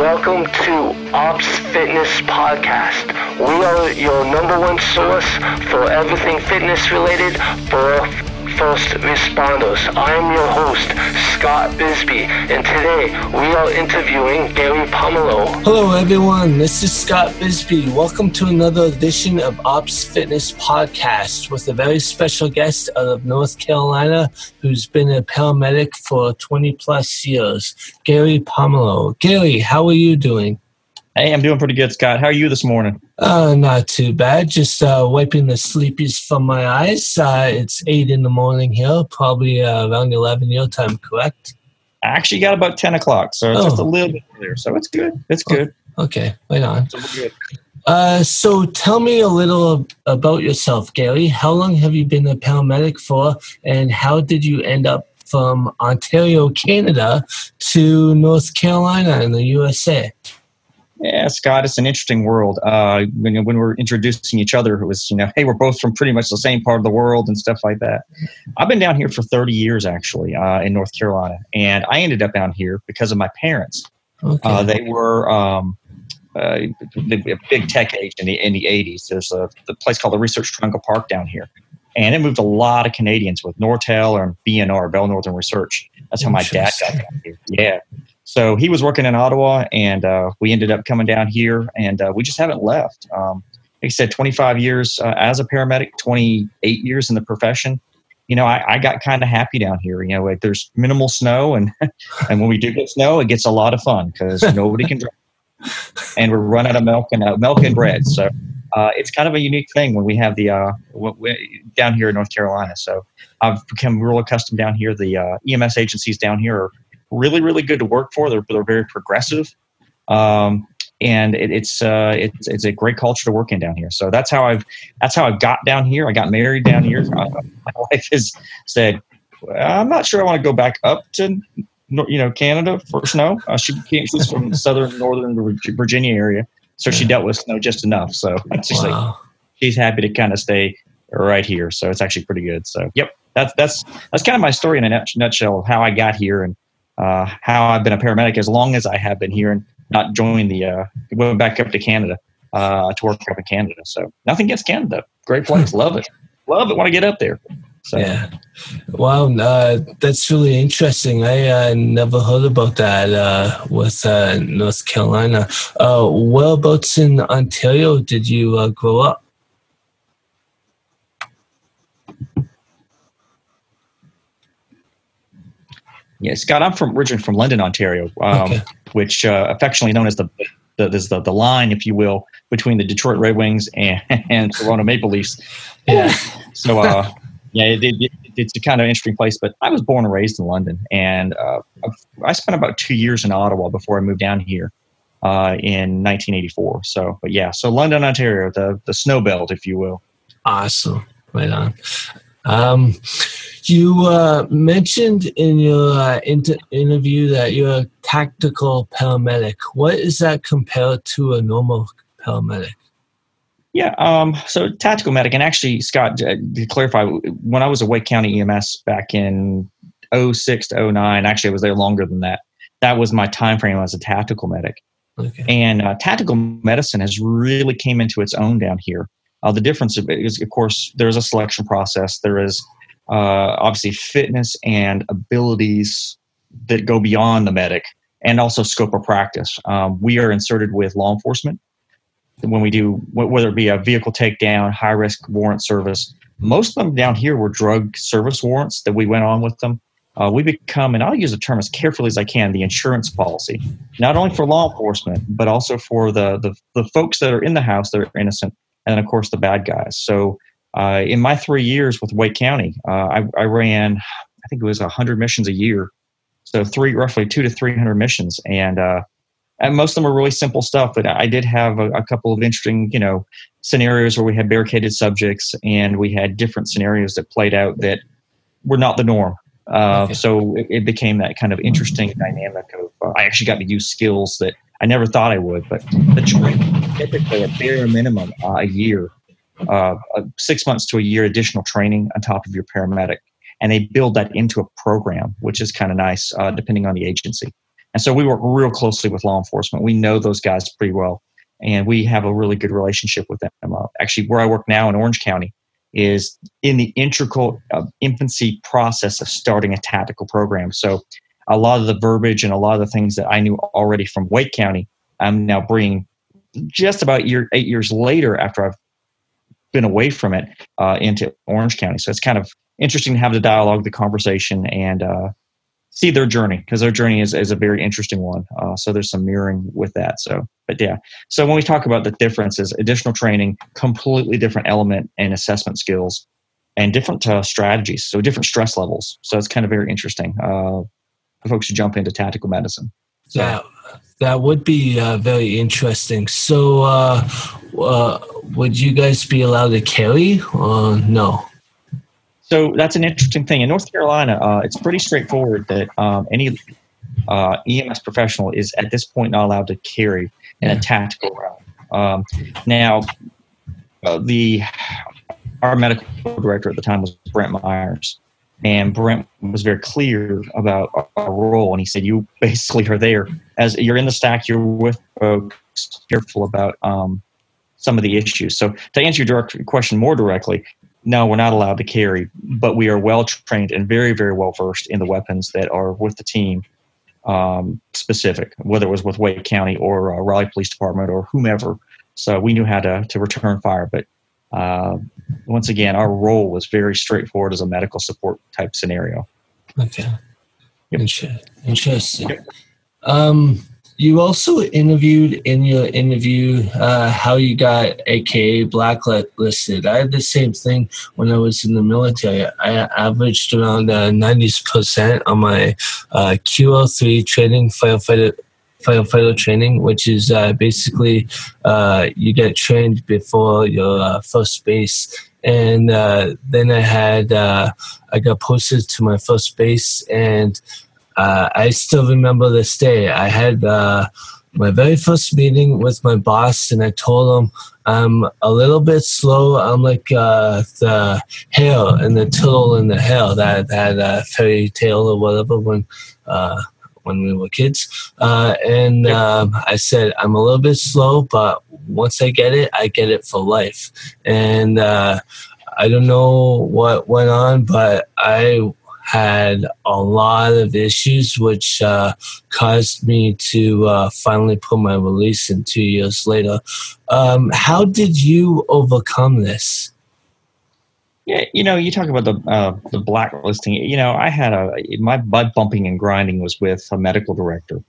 Welcome to Ops Fitness Podcast. We are your number one source for everything fitness related for first responders. I am your host, Scott Bisbee, and today we are interviewing Gary Pomelo. Hello, everyone. This is Scott Bisbee. Welcome to another edition of Ops Fitness Podcast with a very special guest out of North Carolina who's been a paramedic for 20 plus years, Gary Pomelo. Gary, how are you doing? Hey, I'm doing pretty good, Scott. How are you this morning? Uh, not too bad. Just uh, wiping the sleepies from my eyes. Uh, it's 8 in the morning here, probably uh, around 11 your time, correct? I actually got about 10 o'clock, so it's oh. just a little bit earlier. So it's good. It's good. Oh, okay, right on. So. Uh, so tell me a little about yourself, Gary. How long have you been a paramedic for, and how did you end up from Ontario, Canada, to North Carolina in the USA? Yeah, Scott, it's an interesting world. Uh, when, when we're introducing each other, it was, you know, hey, we're both from pretty much the same part of the world and stuff like that. I've been down here for 30 years, actually, uh, in North Carolina. And I ended up down here because of my parents. Okay. Uh, they were um, uh, a big tech age in the, in the 80s. There's a the place called the Research Triangle Park down here. And it moved a lot of Canadians with Nortel and BNR, Bell Northern Research. That's how my dad got down here. Yeah. So he was working in Ottawa, and uh, we ended up coming down here, and uh, we just haven't left. Um, like I said, 25 years uh, as a paramedic, 28 years in the profession. You know, I, I got kind of happy down here. You know, like there's minimal snow, and and when we do get snow, it gets a lot of fun because nobody can drive, and we're running out of milk and uh, milk and bread. So uh, it's kind of a unique thing when we have the uh, down here in North Carolina. So I've become real accustomed down here. The uh, EMS agencies down here are really, really good to work for. They're, they're very progressive. Um, and it, it's uh, it's it's a great culture to work in down here. So that's how I've that's how I got down here. I got married down here. My wife has said, "I'm not sure I want to go back up to you know Canada for snow." Uh, she came, she's from southern northern Virginia area, so she dealt with snow just enough. So she's wow. like she's happy to kind of stay right here. So it's actually pretty good. So yep, that's that's that's kind of my story in a nutshell of how I got here and uh, how I've been a paramedic as long as I have been here and not joined the uh, went back up to Canada uh, to work up in Canada. So nothing against Canada, great place, love it, love it. Want to get up there. So. Yeah, wow, that's really interesting. I uh, never heard about that uh, with uh, North Carolina. Uh, whereabouts in Ontario did you grow up? Yeah, Scott, I'm from originally from London, Ontario, um, okay. which uh, affectionately known as the the, the the line, if you will, between the Detroit Red Wings and, and Toronto Maple Leafs. Yeah. so, uh, yeah, it, it, it's a kind of interesting place. But I was born and raised in London, and uh, I spent about two years in Ottawa before I moved down here uh, in 1984. So, but yeah, so London, Ontario, the the snow belt, if you will. Awesome, right on. Um, you uh, mentioned in your uh, inter- interview that you're a tactical paramedic. What is that compared to a normal paramedic? Yeah, um, so tactical medic, and actually, Scott, uh, to clarify, when I was at Wake County EMS back in 06 to 09, actually, I was there longer than that. That was my time frame as a tactical medic. Okay. And uh, tactical medicine has really came into its own down here. Uh, the difference is, of course, there's a selection process. There is uh, obviously fitness and abilities that go beyond the medic, and also scope of practice. Um, we are inserted with law enforcement when we do whether it be a vehicle takedown, high risk warrant service. Most of them down here were drug service warrants that we went on with them. Uh, we become, and I'll use the term as carefully as I can, the insurance policy, not only for law enforcement, but also for the, the, the folks that are in the house that are innocent and then of course the bad guys. So uh, in my three years with Wake County, uh, I, I, ran, I think it was 100 missions a year. So three, roughly two to 300 missions. And, uh, and most of them were really simple stuff, but I did have a, a, couple of interesting, you know, scenarios where we had barricaded subjects and we had different scenarios that played out that were not the norm. Uh, okay. So it, it, became that kind of interesting dynamic of uh, I actually got to use skills that I never thought I would, but the training typically a bare minimum uh, a year, uh, six months to a year additional training on top of your paramedic, and they build that into a program, which is kind of nice uh, depending on the agency. And so we work real closely with law enforcement. We know those guys pretty well, and we have a really good relationship with them. Uh, actually, where I work now in Orange County is in the integral uh, infancy process of starting a tactical program. So a lot of the verbiage and a lot of the things that I knew already from Wake County, I'm now bringing just about year, eight years later after I've been away from it uh, into Orange County. So it's kind of interesting to have the dialogue, the conversation, and uh, see their journey because their journey is, is a very interesting one. Uh, so there's some mirroring with that. So, but yeah. So when we talk about the differences, additional training, completely different element and assessment skills, and different uh, strategies. So different stress levels. So it's kind of very interesting. Folks who jump into tactical medicine. So. That that would be uh, very interesting. So, uh, uh, would you guys be allowed to carry or no? So that's an interesting thing. In North Carolina, uh, it's pretty straightforward that um, any uh, EMS professional is at this point not allowed to carry in a tactical route. Um, now, uh, the our medical director at the time was Brent Myers, and Brent was very clear about our role. And he said, "You basically are there as you're in the stack. You're with folks. Careful about um, some of the issues." So, to answer your direct question more directly, no, we're not allowed to carry, but we are well trained and very, very well versed in the weapons that are with the team um, specific, whether it was with Wake County or uh, Raleigh Police Department or whomever. So we knew how to, to return fire. But uh, once again, our role was very straightforward as a medical support type scenario. Okay. Yep. Interesting. Yep. Um, you also interviewed in your interview uh, how you got AKA blacklisted. I had the same thing when I was in the military. I averaged around uh, 90% on my uh, QL3 training firefighter firefighter training, which is uh, basically uh, you get trained before your uh, first base. And uh, then I had uh, I got posted to my first base, and uh, I still remember this day. I had my very first meeting with my boss, and I told him I'm a little bit slow. I'm like uh, the hare and the turtle in the hare that that uh, fairy tale or whatever when uh, when we were kids. Uh, and um, I said I'm a little bit slow, but once I get it, I get it for life. And uh, I don't know what went on, but I had a lot of issues, which uh, caused me to uh, finally put my release in two years later. Um, how did you overcome this? Yeah, you know, you talk about the uh, the blacklisting. You know, I had a my butt bumping and grinding was with a medical director,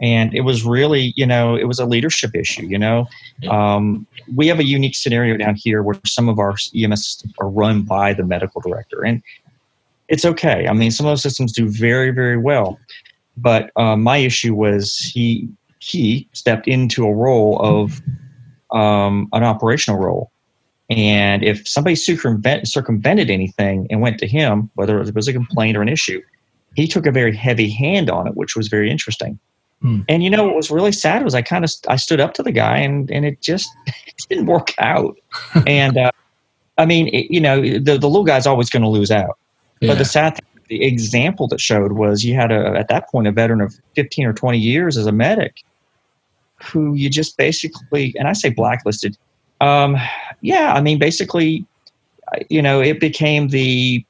and it was really, you know, it was a leadership issue. You know, um, we have a unique scenario down here where some of our EMS are run by the medical director, and it's okay. I mean, some of those systems do very, very well. But uh, my issue was he he stepped into a role of um, an operational role. And if somebody circumvent, circumvented anything and went to him, whether it was a complaint or an issue, he took a very heavy hand on it, which was very interesting. Hmm. And you know what was really sad was I kind of I stood up to the guy and and it just it didn't work out. and uh, I mean, it, you know, the the little guy's always going to lose out. Yeah. But the sad thing, the example that showed was you had a at that point a veteran of 15 or 20 years as a medic who you just basically and I say blacklisted. Um, yeah, I mean basically, you know, it became the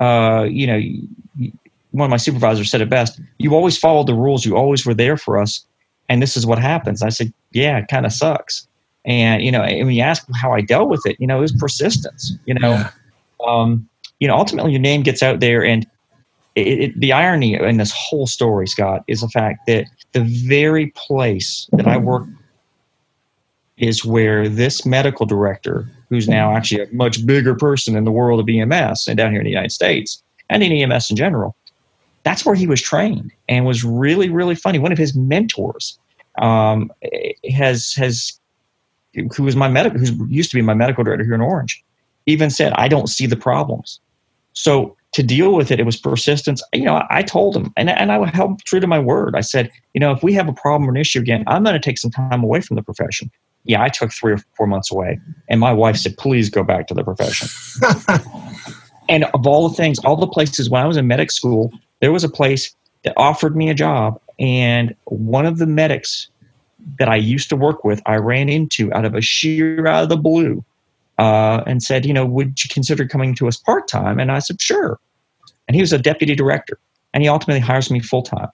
uh, you know one of my supervisors said it best. You always followed the rules. You always were there for us, and this is what happens. I said, yeah, it kind of sucks. And you know, and when you ask how I dealt with it, you know, it was persistence. You know, yeah. um, you know, ultimately your name gets out there, and it, it, the irony in this whole story, Scott, is the fact that the very place that I work is where this medical director, who's now actually a much bigger person in the world of EMS and down here in the United States and in EMS in general, that's where he was trained and was really, really funny. One of his mentors um, has has who was my medical, who used to be my medical director here in Orange, even said, "I don't see the problems." So to deal with it, it was persistence. You know, I told him, and, and I held true to my word. I said, you know, if we have a problem or an issue again, I'm going to take some time away from the profession. Yeah, I took three or four months away. And my wife said, please go back to the profession. and of all the things, all the places, when I was in medic school, there was a place that offered me a job And one of the medics that I used to work with, I ran into out of a sheer out of the blue uh, and said, you know, would you consider coming to us part time? And I said, sure. And he was a deputy director, and he ultimately hires me full time.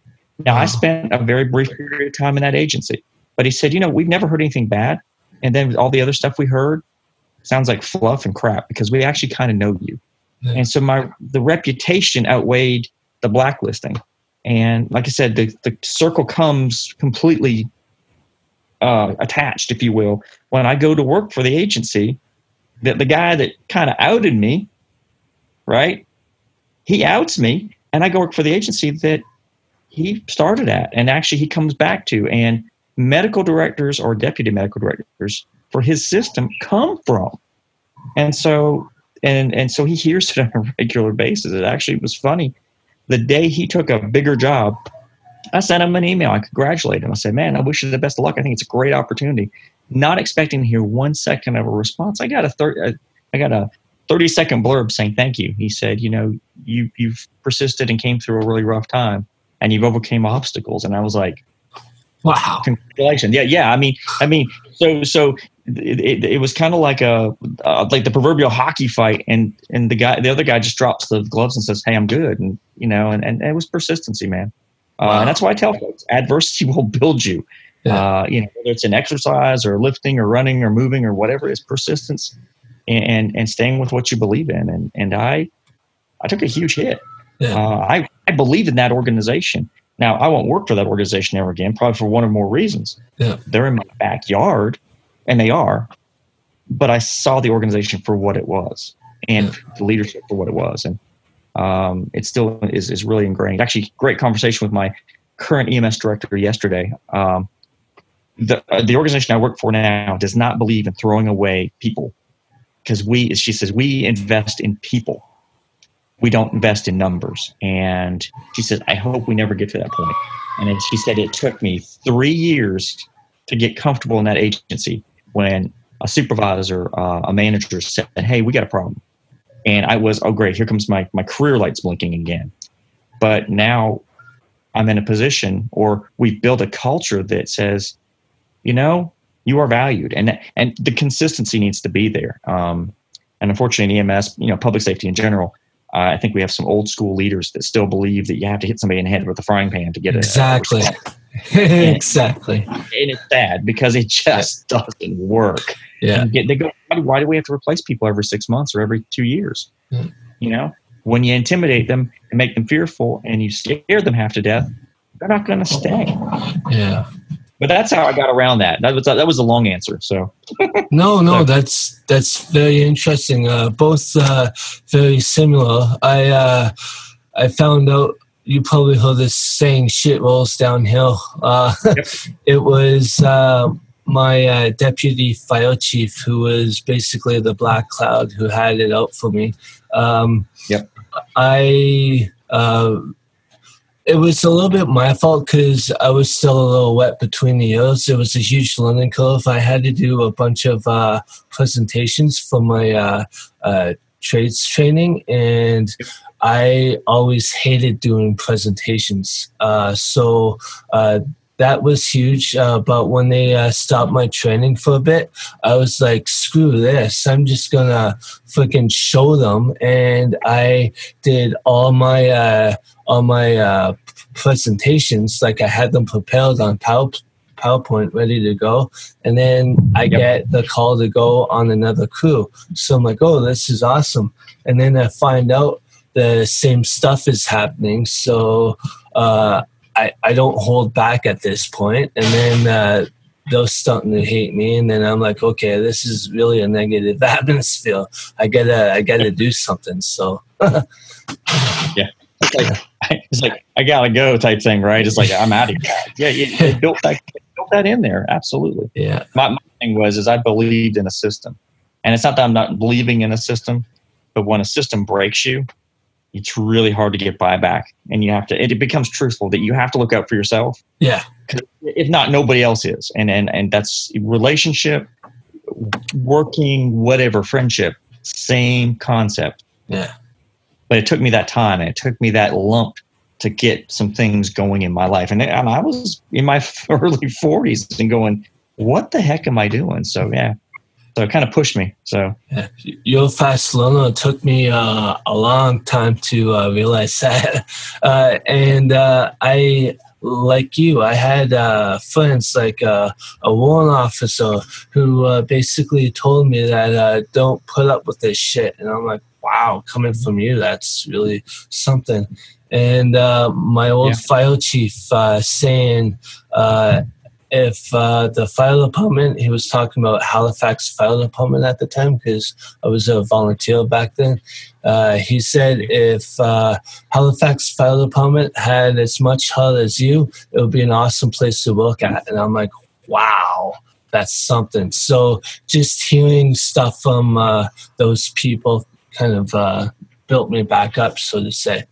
Now, wow. I spent a very brief period of time in that agency, but he said, you know, we've never heard anything bad. And then all the other stuff we heard sounds like fluff and crap because we actually kind of know you. Yeah. And so my the reputation outweighed the blacklisting. And like I said, the, the circle comes completely uh, attached, if you will. When I go to work for the agency, that the guy that kind of outed me, right? He outs me, and I go work for the agency that he started at, and actually he comes back to. And medical directors or deputy medical directors for his system come from, and so and and so he hears it on a regular basis. It actually was funny. The day he took a bigger job, I sent him an email. I congratulated him. I said, "Man, I wish you the best of luck. I think it's a great opportunity." Not expecting to hear one second of a response. I got a third. Uh, I got a 30 second blurb saying thank you. He said, you know, you you've persisted and came through a really rough time and you've overcame obstacles. And I was like, wow, congratulations. Yeah. Yeah. I mean, I mean, so, so it, it, it was kind of like a, uh, like the proverbial hockey fight. And, and the guy, the other guy just drops the gloves and says, Hey, I'm good. And, you know, and, and it was persistency, man. Wow. Uh, and that's why I tell folks adversity will build you. Yeah. Uh, you know, whether it's an exercise or lifting or running or moving or whatever, it's persistence and and staying with what you believe in. And and I I took a huge hit. Yeah. Uh, I I believe in that organization. Now I won't work for that organization ever again, probably for one or more reasons. Yeah. They're in my backyard, and they are. But I saw the organization for what it was, and yeah. the leadership for what it was, and um, it still is is really ingrained. Actually, great conversation with my current EMS director yesterday. Um, the uh, the organization I work for now does not believe in throwing away people because we, she says, we invest in people. We don't invest in numbers. And she says, I hope we never get to that point. And then she said, it took me three years to get comfortable in that agency when a supervisor, uh, a manager said, Hey, we got a problem. And I was, oh, great, here comes my, my career lights blinking again. But now I'm in a position, or we've built a culture that says, you know, you are valued, and and the consistency needs to be there. Um, and unfortunately, in EMS, you know, public safety in general, uh, I think we have some old school leaders that still believe that you have to hit somebody in the head with a frying pan to get exactly. it. Exactly. exactly. And it's sad because it just doesn't work. Yeah. Get, they go, why do we have to replace people every six months or every two years? You know, when you intimidate them and make them fearful and you scare them half to death, they're not going to stay. Yeah but that's how I got around that. That was that was a long answer. So no, no, that's that's very interesting. Uh, both uh, very similar. I uh, I found out you probably heard this saying "shit rolls downhill." Uh, yep. it was uh, my uh, deputy fire chief who was basically the black cloud who had it out for me. Um, yep. I it was a little bit my fault because I was still a little wet between the ears. It was a huge learning curve. I had to do a bunch of uh, presentations for my uh, uh, trades training, and I always hated doing presentations. Uh, so uh, that was huge. Uh, but when they uh, stopped my training for a bit, I was like, screw this. I'm just going to freaking show them. And I did all my, uh, all my uh, presentations, like I had them prepared on Power, PowerPoint ready to go. And then I yep. get the call to go on another crew. So I'm like, oh, this is awesome. And then I find out the same stuff is happening. So, uh, I, I don't hold back at this point. And then uh, they're starting to hate me, and then I'm like, okay, this is really a negative atmosphere. I gotta I gotta do something. So yeah. It's like, it's like I gotta go type thing, right? It's like I'm out of here. Yeah, you, they built that built that in there. Absolutely. Yeah. My, my thing was is I believed in a system, and it's not that I'm not believing in a system, but when a system breaks you, it's really hard to get buyback and you have to it becomes truthful that you have to look out for yourself yeah if not nobody else is and and and that's relationship working whatever friendship same concept yeah but it took me that time and it took me that lump to get some things going in my life. And, and I was in my early 40s and going, what the heck am I doing? So, yeah. So it kind of pushed me. So yeah. you're fast learner. Took me uh, a long time to uh, realize that. Uh, and uh, I, like you, I had uh, friends like uh, a warrant officer who basically told me that don't put up with this shit. And I'm like, wow, coming from you, that's really something and uh, my old yeah. fire chief uh, saying uh, if uh, the fire department, he was talking about Halifax Fire Department at the time because I was a volunteer back then. Uh, he said if uh, Halifax Fire Department had as much heart as you, it would be an awesome place to work at. And I'm like, wow, that's something. So just hearing stuff from those people kind of built me back up, so to say.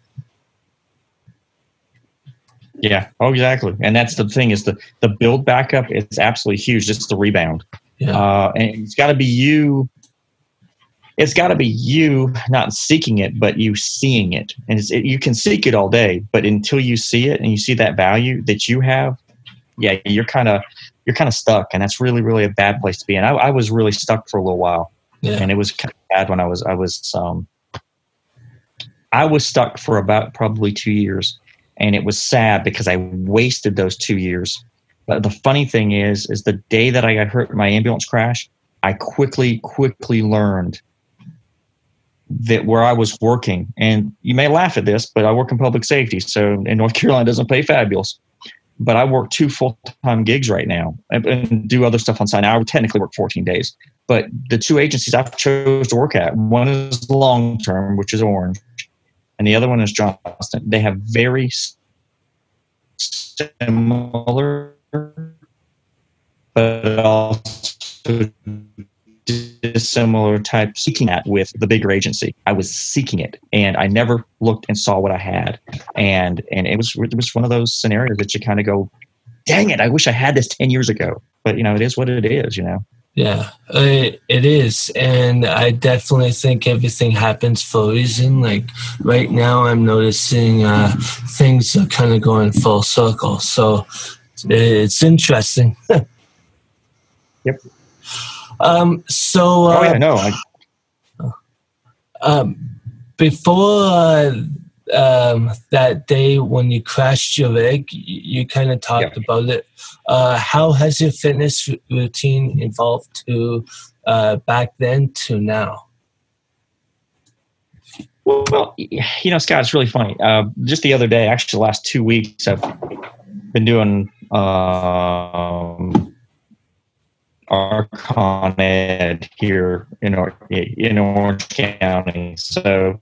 Yeah. Oh, exactly. And that's the thing is the the build backup is absolutely huge. Just the rebound. Yeah. Uh, and it's got to be you. It's got to be you not seeking it, but you seeing it. And it, you can seek it all day, but until you see it and you see that value that you have, yeah, you're kind of you're kind of stuck, and that's really really a bad place to be. And I, I was really stuck for a little while, yeah. and it was kind of bad when I was I was um I was stuck for about probably two years and it was sad because I wasted those two years. But the funny thing is, is the day that I got hurt in my ambulance crash, I quickly, quickly learned that where I was working, and you may laugh at this, but I work in public safety, so in North Carolina doesn't pay fabulous. But I work two full time gigs right now and, and, do other stuff on site. Now I would technically work 14 days, but the two agencies I've chose to work at, one is long term, which is Orange, and the other one is Johnston. They have very similar, but also dissimilar type seeking that with the bigger agency. I was seeking it, and I never looked and saw what I had, and and it was it was one of those scenarios that you kind of go, "Dang it! I wish I had this ten years ago." But you know, it is what it is. You know. Yeah, it, it is. And I definitely think everything happens for a reason. Like right now, I'm noticing uh, things are kind of going full circle. So it's interesting. yep. Um, so. Uh, oh, yeah, no. I... Um, before uh, um, that day when you crashed your leg, you, you kind of talked yeah. about it. Uh, how has your fitness routine evolved to uh, back then to now? Well, you know, Scott, it's really funny. Uh, just the other day, actually, the last two weeks, I've been doing um, Archon Ed here in, in Orange County. So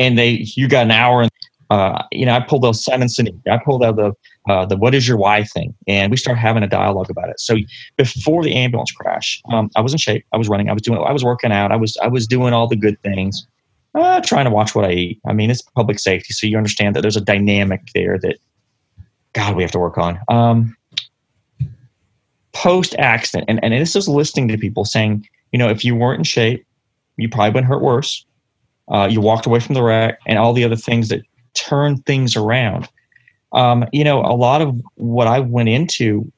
and they you got an hour and uh, you know I pulled those Simon. I pulled out the uh, the what is your why thing, and we start having a dialogue about it. So before the ambulance crash, um, I was in shape. I was running. I was doing. I was working out. I was I was doing all the good things. Uh, trying to watch what I eat. I mean, it's public safety, so you understand that there's a dynamic there that God we have to work on. Um, Post accident, and and this is listening to people saying, you know, if you weren't in shape, you probably wouldn't hurt worse uh, you walked away from the wreck, and all the other things that turn things around. Um, you know, a lot of what I went into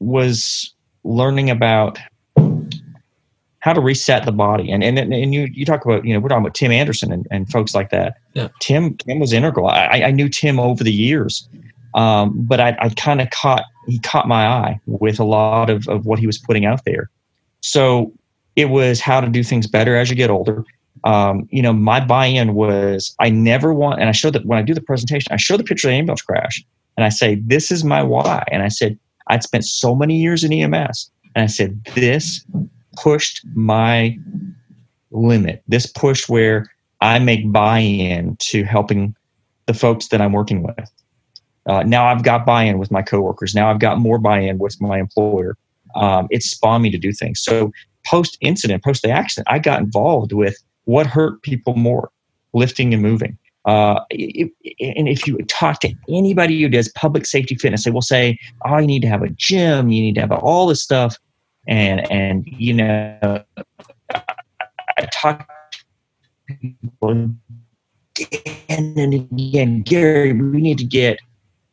was learning about how to reset the body. And and and you you talk about you know we're talking about Tim Anderson and, and folks like that. Yeah. Tim Tim was integral. I, I knew Tim over the years, um, but I, I kind of caught he caught my eye with a lot of of what he was putting out there. So it was how to do things better as you get older um, you know, my buy-in was I never want, and I showed that when I do the presentation, I show the picture of the ambulance crash, and I say, "This is my why." And I said, I'd spent so many years in EMS, and I said, "This pushed my limit. This pushed where I make buy-in to helping the folks that I'm working with." Uh, now I've got buy-in with my coworkers. Now I've got more buy-in with my employer. Um, it spawned me to do things. So post incident, post the accident, I got involved with what hurt people more? Lifting and moving. Uh, and if you talk to anybody who does public safety fitness they will say oh you need to have a gym. You need to have all this stuff. And and you know i talk to people again and again, Gary, we need to get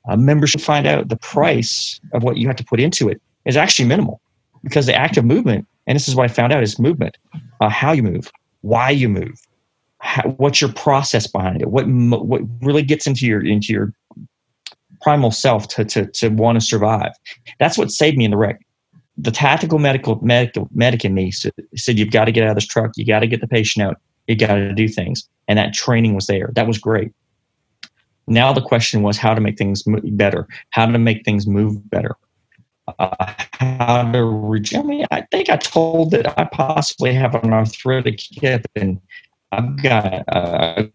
a membership. Find out the price of what you have to put into it. Is actually minimal because the active movement, and this is what I found out, is movement, uh, how you move, why you move, how, what's your process behind it, what what really gets into your into your primal self to to to want to survive. That's what saved me in the wreck. The tactical medical medical medic in me said, said you've got to get out of this truck, you got to get the patient out, you got to do things, and that training was there. That was great. Now the question was how to make things better, how to make things move better uh, how to. I I think I told that I possibly have an arthritic hip, and I've got a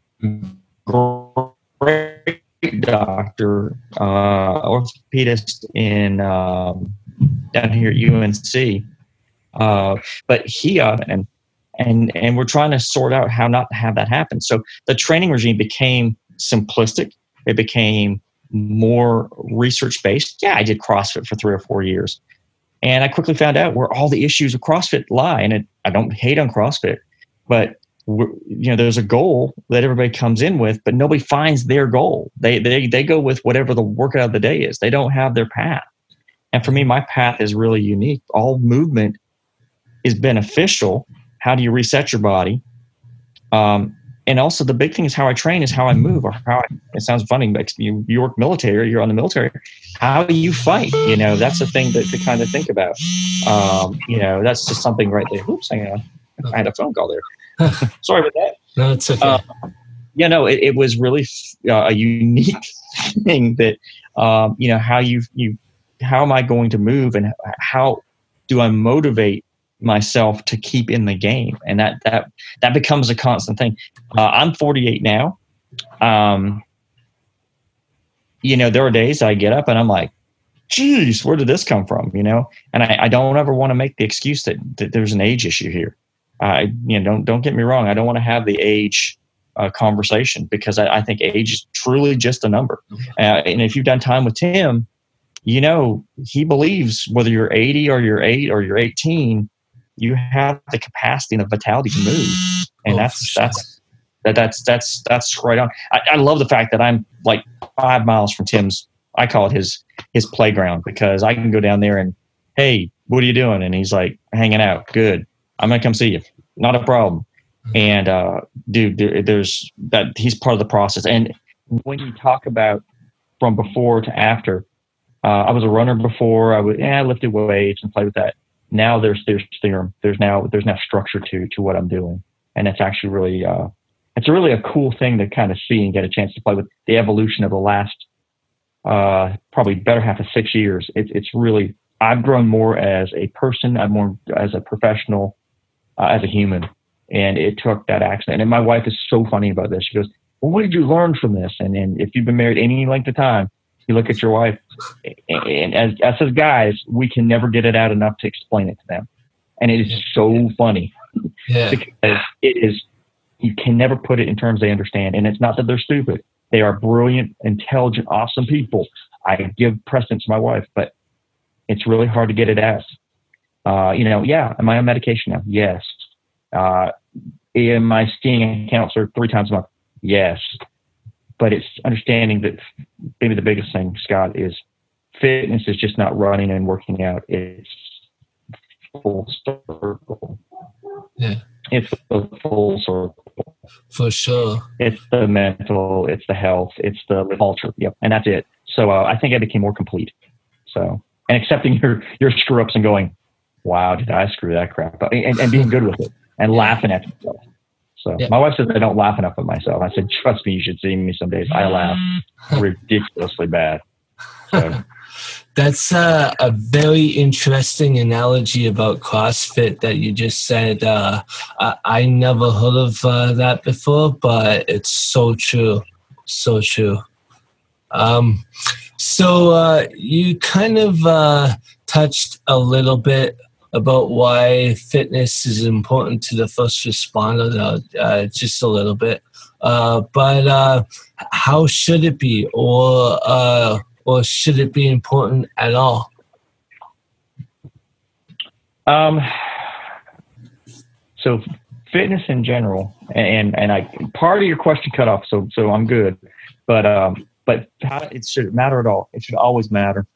great doctor, uh, orthopedist in um, down here at UNC. Uh, but he uh, and and and we're trying to sort out how not to have that happen. So the training regime became simplistic. It became more research based. Yeah, I did CrossFit for three or four years. And I quickly found out where all the issues of CrossFit lie. And it, I don't hate on CrossFit, but you know, there's a goal that everybody comes in with, but nobody finds their goal. They, they, they go with whatever the workout of the day is. They don't have their path. And for me, my path is really unique. All movement is beneficial. How do you reset your body? Um, and also the big thing is how I train is how I move or how I, it sounds funny, but you, you work military, you're on the military, how you fight, you know, that's the thing that to kind of think about. Um, you know, that's just something right there. Oops, hang on. I had a phone call there. Sorry about that. No, it's okay. Uh, yeah, no, it, it was really uh, a unique thing that, um, you know, how you, you, how am I going to move and how do I motivate myself to keep in the game. And that that that becomes a constant thing. Uh, i'm 48 now. Um you know there are days i get up and i'm like geez where did this come from? You know? And i, I don't ever want to make the excuse that, that there's an age issue here. I you know don't don't get me wrong. I don't want to have the age uh, conversation because I, I, think age is truly just a number. Uh, and if you've done time with tim you know he believes whether you're 80 or you're 8 or you're 18 you have the capacity and the vitality to move, and oh, that's sure. that's that, that's that's that's right on. I, I love the fact that I'm like five miles from Tim's. I call it his his playground because I can go down there and hey, what are you doing? And he's like hanging out. Good. I'm gonna come see you. Not a problem. Mm-hmm. And uh, dude, there, there's that he's part of the process. And when you talk about from before to after, uh, I was a runner before. I would, yeah, I lifted weights and played with that now there's there's theorem. There's now there's now structure to to what I'm doing, and it's actually really uh, it's really a cool thing to kind of see and get a chance to play with the evolution of the last uh, probably better half of six years. It's it's really I've grown more as a person. I'm more as a professional, uh, as a human, and it took that accident. And my wife is so funny about this. She goes, "Well, what did you learn from this?" And and if you've been married any length of time, you look at your wife, and as, as guys, we can never get it out enough to explain it to them. And it is so funny yeah. because it is, you can never put it in terms they understand. And it's not that they're stupid. They are brilliant, intelligent, awesome people. I give precedence to my wife, but it's really hard to get it out. Uh, you know, yeah, am I on medication now? Yes. Uh, am I seeing a counselor three times a month? Yes but it's understanding that maybe the biggest thing, Scott, is fitness is just not running and working out. It's full circle. Yeah. It's the full circle. For sure. It's the mental, it's the health, it's the culture. Yep. And that's it. So uh, I think I became more complete. So, and accepting your, your screw ups and going, wow, did I screw that crap up? And, and being good with it and laughing at myself. So yeah. my wife says I don't laugh enough at myself. I said, trust me, you should see me some days. I laugh ridiculously bad. So. That's uh, a very interesting analogy about CrossFit that you just said. Uh, I, I, never heard of uh, that before, but it's so true. So true. Um, so uh, you kind of uh, touched a little bit about why fitness is important to the first responder, uh, just a little bit. Uh, but uh, how should it be, or uh, or should it be important at all? Um. So fitness in general, and and I part of your question cut off, so so I'm good. But um, but how, it should matter at all. It should always matter.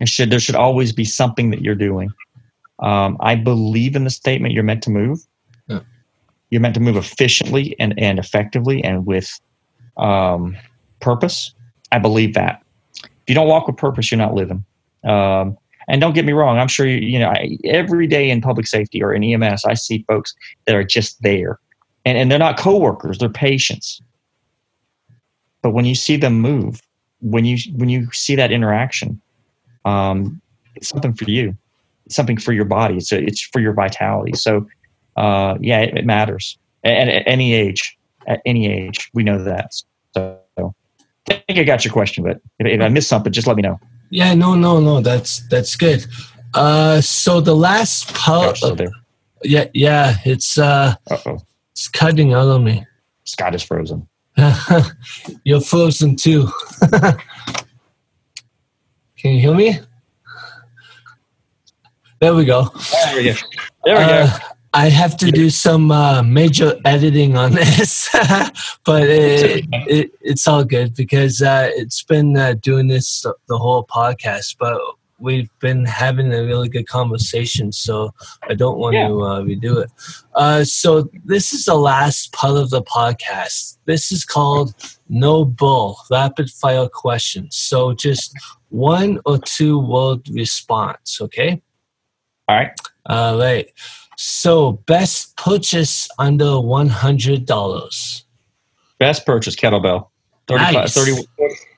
It should there should always be something that you're doing. Um, I believe in the statement you're meant to move. Yeah. You're meant to move efficiently and and effectively and with um, purpose. I believe that. If you don't walk with purpose, you're not living. Um, and don't get me wrong, I'm sure you, you know I, every day in public safety or in EMS, I see folks that are just there, and and they're not coworkers, they're patients. But when you see them move, when you when you see that interaction, um, it's something for you, something for your body. It's a, it's for your vitality. So, uh, yeah, it, it matters at, at any age. At any age, we know that. So, I think I got your question, but if, if I missed something, just let me know. Yeah, no, no, no. That's that's good. Uh, so the last part. Still yeah, yeah. It's uh, Uh-oh. it's cutting out on me. Scott is frozen. You're frozen too. Can you hear me? There we go. There we go. There we Uh, I have to do some uh, major editing on this, but it, it, it's all good because uh, it's been uh, doing this the whole podcast. But we've been having a really good conversation, so I don't want Yeah. to uh, redo it. Uh, so this is the last part of the podcast. This is called No Bull Rapid Fire Questions. So just one or two word response. Okay. All right. All right. So best purchase under one hundred dollars. Best purchase kettlebell. 35, Nice. 30,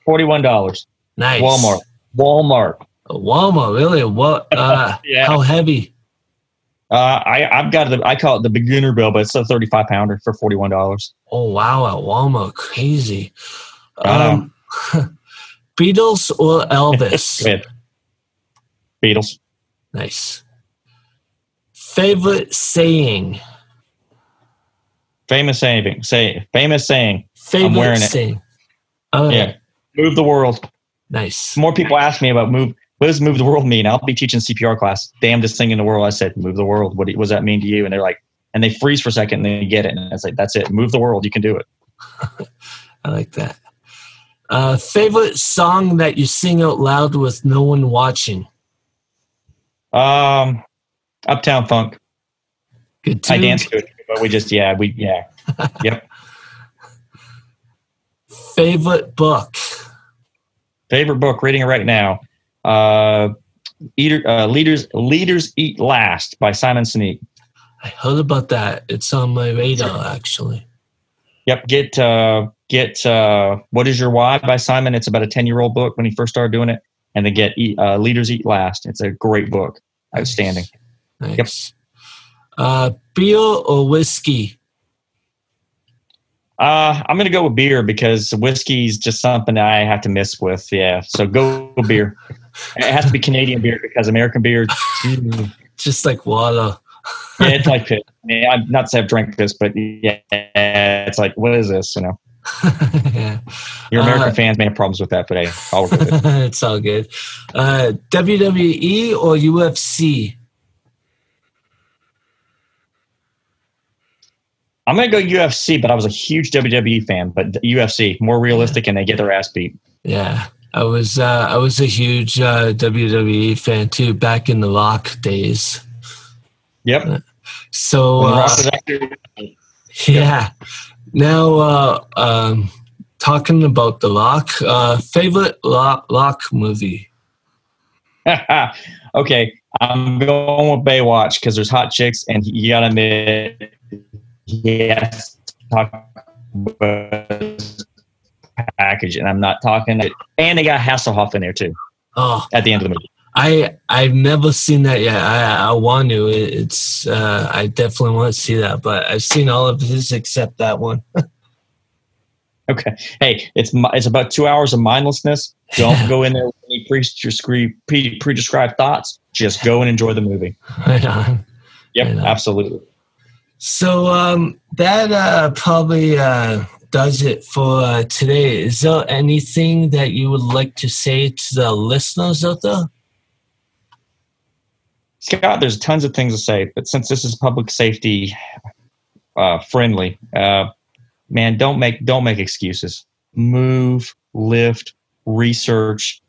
$41. Nice. Walmart. Walmart. Walmart. Really? What? Uh, Yeah. How heavy? Uh, I, I've got the, I call it the beginner bill, but it's a 35 pounder for $41. Oh wow! At Walmart, crazy. Um, Beatles or Elvis? Beatles. nice. Favorite saying. Famous saying. Say, famous saying. Favorite wearing it. saying. Oh, Yeah. Move the world. Nice. More people ask me about move. What does move the world mean? I'll be teaching CPR class. Damnedest thing in the world. I said, move the world. What, do- what does that mean to you? And they're like, and they freeze for a second and they get it. And it's like, that's it. Move the world. You can do it. I like that. Uh, favorite song that you sing out loud with no one watching. Um, Uptown Funk. Good I tune. dance to it, but we just, yeah, we, yeah. Yep. Favorite book. Favorite book, reading it right now. Uh, Eater, uh, Leaders Leaders Eat Last by Simon Sinek. I heard about that. It's on my radar actually. Yep. Get uh, get uh, What Is Your Why by Simon. It's about a ten year old book when he first started doing it, and then get Eat, uh, Leaders Eat Last. It's a great book. Outstanding. Nice. Uh, beer or whiskey? Uh, I'm gonna go with beer because whiskey is just something I have to miss with. Yeah. So go with beer. it has to be Canadian beer because American beer. Just like water. yeah, it's like piss. I mean, I'm not to say I've drank this, but yeah, it's like what is this? You know. yeah. Your American Uh, fans may have problems with that, but hey, I'll it. it's all good. Uh, WWE or UFC? I'm going to go UFC, but I was a huge WWE fan. But UFC, more realistic, and they get their ass beat. Yeah, I was. Uh, I was a huge uh, WWE fan too back in the Rock days. Yep. So uh, Rock was yeah. Now uh, um, talking about the Rock, uh, favorite Rock, Rock movie. okay, I'm going with Baywatch because there's hot chicks, and you got to admit, yes, talk package, and I'm not talking. And they got Hasselhoff in there too Oh, at the end of the movie. I I've never seen that yet. I I want to. It's uh, I definitely want to see that, but I've seen all of his except that one. Okay. Hey, it's it's about two hours of mindlessness. Don't go in there with any pre-described, pre- pre-described thoughts. Just go and enjoy the movie. Right on. Yep, I know. absolutely. So um, that uh, probably uh, does it for uh, today. Is there anything that you would like to say to the listeners out there? Scott, there's tons of things to say, but since this is public safety, uh, friendly. Uh, man, don't make don't make excuses. Move, lift, research,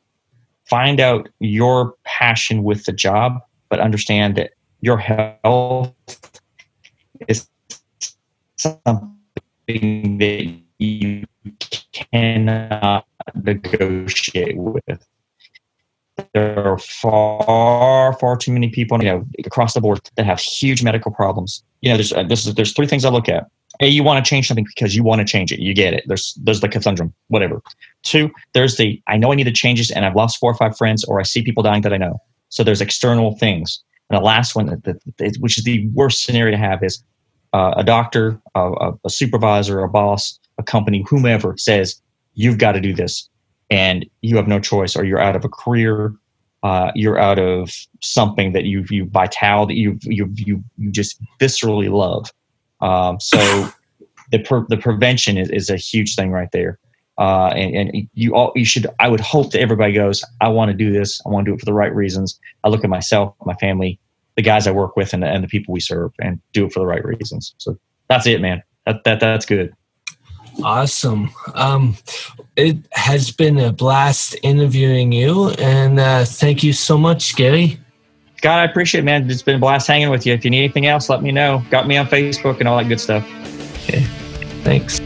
find out your passion with the job, but understand that your health is something that you cannot negotiate with. There are far, far too many people, you know, across the board that have huge medical problems. You know, there's uh, this is, there's three things I look at. A, you want to change something because you want to change it. You get it. There's there's the conundrum, whatever. Two, there's the I know I need to change this, and I've lost four or five friends, or I see people dying that I know. So there's external things. And the last one, that, that, which is the worst scenario to have, is uh, a doctor, a, a supervisor, a boss, a company, whomever says you've got to do this, and you have no choice, or you're out of a career, uh, you're out of something that you you vital that you you you you just viscerally love. Um, so the the prevention is, is a huge thing right there. Uh, and, and you all you should I would hope that everybody goes I want to do this I want to do it for the right reasons I look at myself my family the guys I work with and the, and the people we serve and do it for the right reasons so that's it man that, that that's good Awesome. Um, it has been a blast interviewing you, and uh, thank you so much, Gary. God, I appreciate it, man. It's been a blast hanging with you. If you need anything else, let me know. Got me on Facebook and all that good stuff. Okay. Thanks.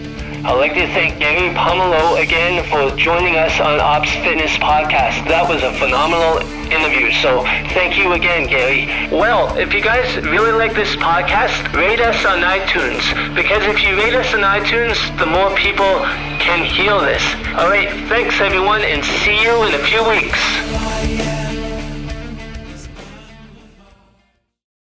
I'd like to thank Gary Pomelo again for joining us on Ops Fitness Podcast. That was a phenomenal interview, so thank you again, Gary. Well, if you guys really like this podcast, rate us on iTunes, because if you rate us on iTunes, the more people can hear this. All right, thanks everyone, and see you in a few weeks.